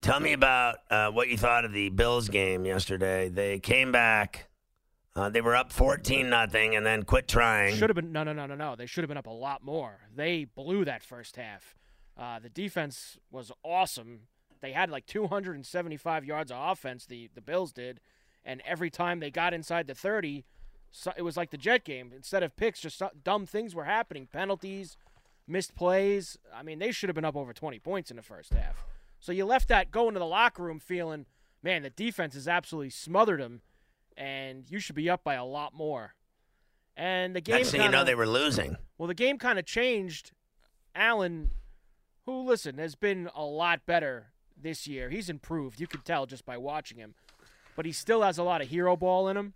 Tell me about uh, what you thought of the Bills game yesterday. They came back. Uh, they were up 14 nothing and then quit trying. Should have been no, no, no, no, no. They should have been up a lot more. They blew that first half. Uh, the defense was awesome. They had like 275 yards of offense. The the Bills did, and every time they got inside the 30, so it was like the Jet game. Instead of picks, just dumb things were happening. Penalties, missed plays. I mean, they should have been up over 20 points in the first half. So you left that going to the locker room feeling, man, the defense has absolutely smothered them, and you should be up by a lot more. And the game Next thing you kinda- know, they were losing. well, the game kind of changed. Allen, who, listen, has been a lot better this year. He's improved. You could tell just by watching him. But he still has a lot of hero ball in him.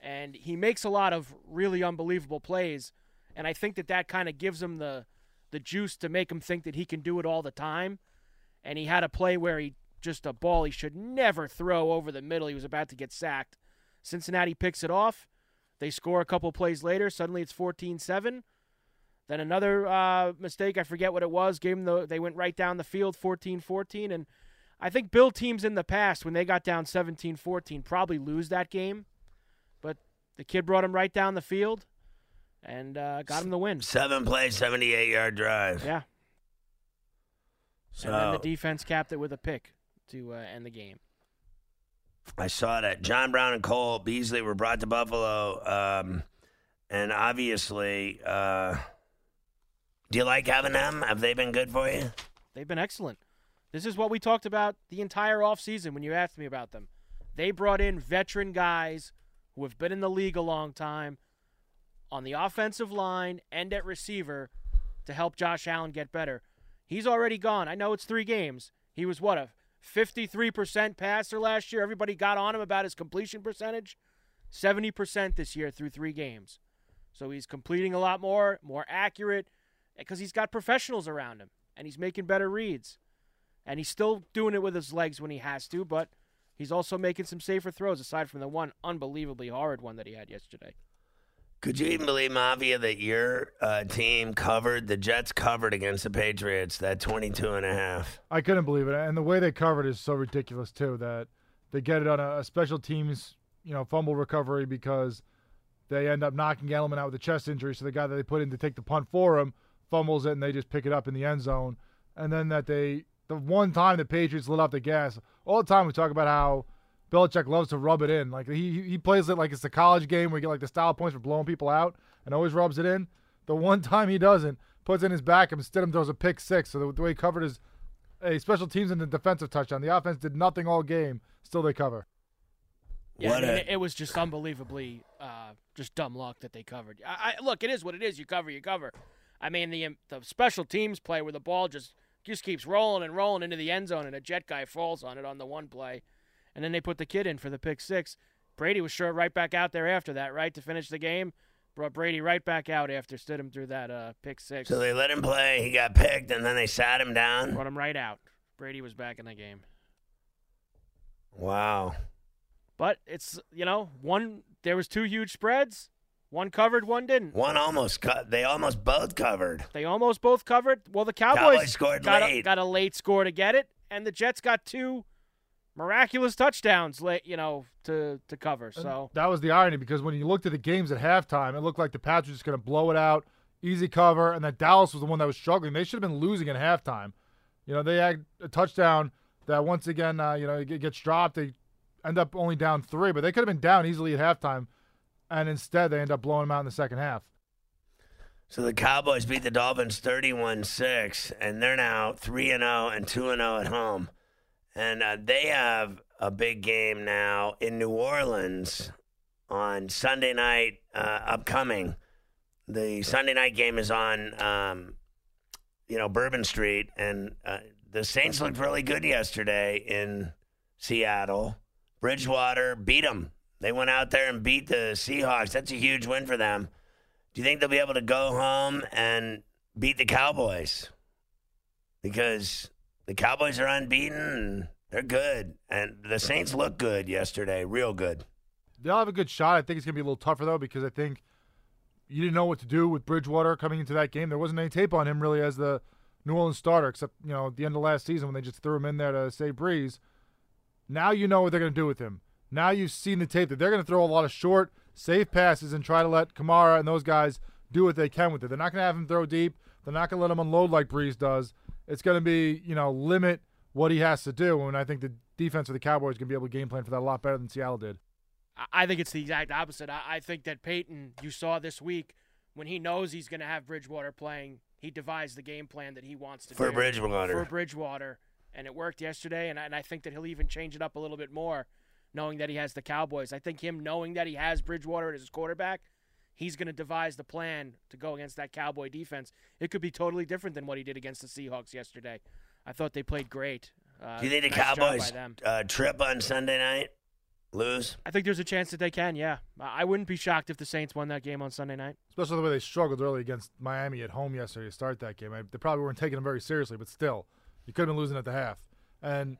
And he makes a lot of really unbelievable plays. And I think that that kind of gives him the, the juice to make him think that he can do it all the time. And he had a play where he just a ball he should never throw over the middle. He was about to get sacked. Cincinnati picks it off. They score a couple plays later. Suddenly it's 14 7. Then another uh, mistake, I forget what it was. Gave them the, they went right down the field 14 14. And I think Bill teams in the past, when they got down 17 14, probably lose that game. But the kid brought him right down the field and uh, got him the win. Seven play, 78 yard drive. Yeah. So and then the defense capped it with a pick to uh, end the game. I saw that John Brown and Cole Beasley were brought to Buffalo. Um, and obviously, uh, do you like having them? Have they been good for you? They've been excellent. This is what we talked about the entire offseason when you asked me about them. They brought in veteran guys who have been in the league a long time on the offensive line and at receiver to help Josh Allen get better. He's already gone. I know it's three games. He was what a 53% passer last year. Everybody got on him about his completion percentage. 70% this year through three games. So he's completing a lot more, more accurate, because he's got professionals around him and he's making better reads. And he's still doing it with his legs when he has to, but he's also making some safer throws aside from the one unbelievably horrid one that he had yesterday. Could you even believe, Mafia, that your uh, team covered, the Jets covered against the Patriots, that 22 and a half? I couldn't believe it, and the way they covered is so ridiculous too. That they get it on a, a special teams, you know, fumble recovery because they end up knocking Edelman out with a chest injury. So the guy that they put in to take the punt for him fumbles it, and they just pick it up in the end zone. And then that they, the one time the Patriots lit off the gas, all the time we talk about how Belichick loves to rub it in. Like he he plays it like it's a college game where you get like the style points for blowing people out, and always rubs it in. The one time he doesn't, puts in his back and instead of throws a pick six. So the, the way he covered his a special teams and the defensive touchdown. The offense did nothing all game. Still they cover. Yeah, What I mean, a- it, it was just unbelievably uh, just dumb luck that they covered. I, I, look, it is what it is. You cover, you cover. I mean, the um, the special teams play where the ball just just keeps rolling and rolling into the end zone, and a jet guy falls on it on the one play, and then they put the kid in for the pick six. Brady was sure right back out there after that, right to finish the game. Brought Brady right back out after stood him through that uh, pick six. So they let him play. He got picked, and then they sat him down. Brought him right out. Brady was back in the game. Wow. But it's you know one. There was two huge spreads. One covered, one didn't. One almost cut. They almost both covered. They almost both covered. Well, the Cowboys, Cowboys scored got, late. A, got a late score to get it, and the Jets got two miraculous touchdowns late, you know, to to cover. So That was the irony because when you looked at the games at halftime, it looked like the Pats were just going to blow it out, easy cover, and that Dallas was the one that was struggling. They should have been losing at halftime. You know, they had a touchdown that once again, uh, you know, it gets dropped. They end up only down three, but they could have been down easily at halftime, and instead they end up blowing them out in the second half. So the Cowboys beat the Dolphins 31-6, and they're now 3 and 0 and 2 and 0 at home. And uh, they have a big game now in New Orleans on Sunday night uh, upcoming. The Sunday night game is on, um, you know, Bourbon Street, and uh, the Saints looked really good yesterday in Seattle. Bridgewater beat them. They went out there and beat the Seahawks. That's a huge win for them. Do you think they'll be able to go home and beat the Cowboys? Because the Cowboys are unbeaten they're good. And the Saints look good yesterday, real good. They'll have a good shot. I think it's going to be a little tougher, though, because I think you didn't know what to do with Bridgewater coming into that game. There wasn't any tape on him, really, as the New Orleans starter, except, you know, at the end of last season when they just threw him in there to save Brees. Now you know what they're going to do with him. Now you've seen the tape that they're going to throw a lot of short, safe passes and try to let Kamara and those guys do what they can with it. They're not going to have him throw deep. They're not going to let him unload like Brees does. It's going to be, you know, limit what he has to do. And I think the defense of the Cowboys is going to be able to game plan for that a lot better than Seattle did. I think it's the exact opposite. I think that Payton, you saw this week, when he knows he's going to have Bridgewater playing, he devised the game plan that he wants to for do Bridgewater. for Bridgewater, and it worked yesterday. And I, and I think that he'll even change it up a little bit more, knowing that he has the Cowboys. I think him knowing that he has Bridgewater as his quarterback, he's going to devise the plan to go against that Cowboy defense. It could be totally different than what he did against the Seahawks yesterday. I thought they played great. Uh, Do you think the nice Cowboys uh, trip on Sunday night? Lose? I think there's a chance that they can. Yeah, I I wouldn't be shocked if the Saints won that game on Sunday night. Especially the way they struggled early against Miami at home yesterday to start that game. I, they probably weren't taking them very seriously, but still, you could have been losing at the half. And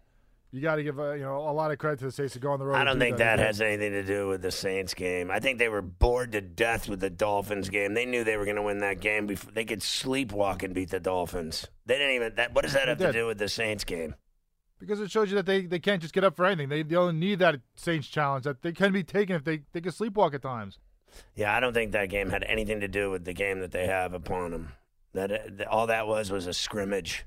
you got to give uh, you know a lot of credit to the Saints to go on the road. I don't do think that again. has anything to do with the Saints game. I think they were bored to death with the Dolphins game. They knew they were going to win that game before they could sleepwalk and beat the Dolphins. They didn't even. That, what does that have to do with the Saints game? because it shows you that they, they can't just get up for anything. They, they only need that Saints challenge that they can be taken if they they can sleepwalk at times. Yeah, I don't think that game had anything to do with the game that they have upon them. That all that was was a scrimmage.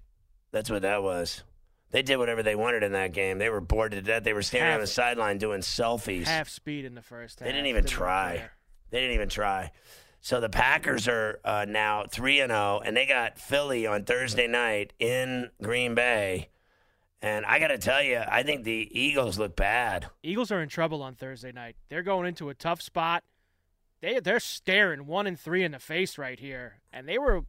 That's what that was. They did whatever they wanted in that game. They were bored to death. They were standing on the sideline doing selfies. Half speed in the first half. They didn't even Didn't try. care. They didn't even try. So the Packers are uh, now three and zero, and they got Philly on Thursday night in Green Bay. And I got to tell you, I think the Eagles look bad. Eagles are in trouble on Thursday night. They're going into a tough spot. They they're staring one and three in the face right here, and they were.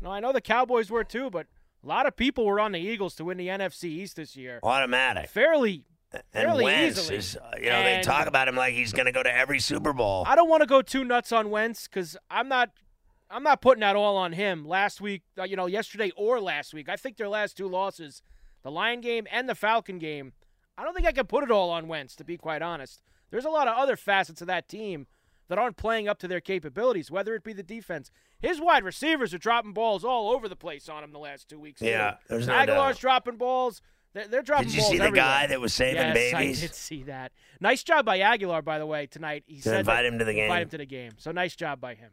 No, I know the Cowboys were too, but a lot of people were on the Eagles to win the NFC East this year. Automatic. Fairly, And fairly Wentz easily. is, uh, you know, they talk about him like he's going to go to every Super Bowl. I don't want to go too nuts on Wentz because I'm not. I'm not putting that all on him. Last week, uh, you know, yesterday or last week, I think their last two losses, the Lion game and the Falcon game, I don't think I can put it all on Wentz. To be quite honest, there's a lot of other facets of that team that aren't playing up to their capabilities. Whether it be the defense, his wide receivers are dropping balls all over the place on him the last two weeks. too. Yeah, there's no Agholor's doubt. dropping balls. They're, they're dropping balls. Did you balls see the everywhere. guy that was saving yes, babies? I did see that. Nice job by Agholor, by the way, tonight. He said invite that- him to the game. Invite him to the game. So nice job by him.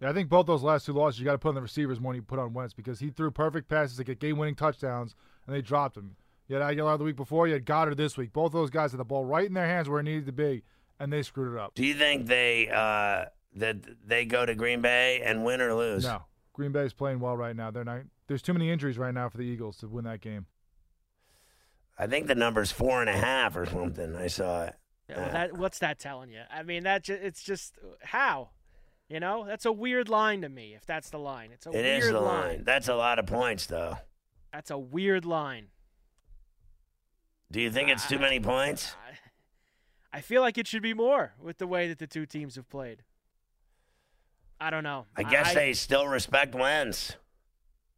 Yeah, I think both those last two losses you got to put on the receivers more than you put on Wentz because he threw perfect passes to get game-winning touchdowns and they dropped him. You had Agholor the week before, you had Goedert this week. Both those guys had the ball right in their hands where it needed to be, and they screwed it up. Do you think they uh, that they go to Green Bay and win or lose? No, Green Bay's playing well right now. They're not. There's too many injuries right now for the Eagles to win that game. I think the number's four and a half or something. I saw it. Yeah, well, that, what's that telling you? I mean, that ju- it's just how, you know, that's a weird line to me. If that's the line, it's a It weird is the line. line. That's a lot of points, though. That's a weird line. Do you think it's too many points? I, I feel like it should be more with the way that the two teams have played. I don't know. I guess they still respect Wentz,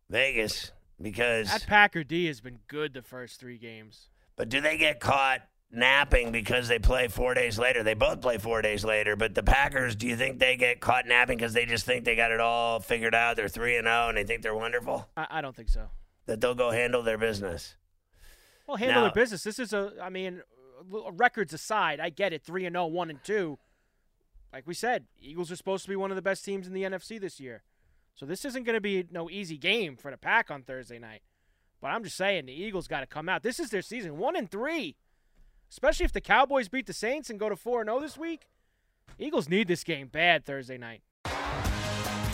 Vegas, because. that Packer D has been good the first three games. But do they get caught napping because they play four days later? They both play four days later. But the Packers, do you think they get caught napping because they just think they got it all figured out? They're three and zero, and they think they're wonderful. I, I don't think so. That they'll go handle their business. Well, handle Now- their business. This is a, I mean, records aside, I get it. Three and 0, 1 and two. Like we said, Eagles are supposed to be one of the best teams in the NFC this year. So this isn't going to be no easy game for the Pack on Thursday night. But I'm just saying the Eagles got to come out. This is their season, one and three. Especially if the Cowboys beat the Saints and go to four and zero this week. Eagles need this game bad Thursday night.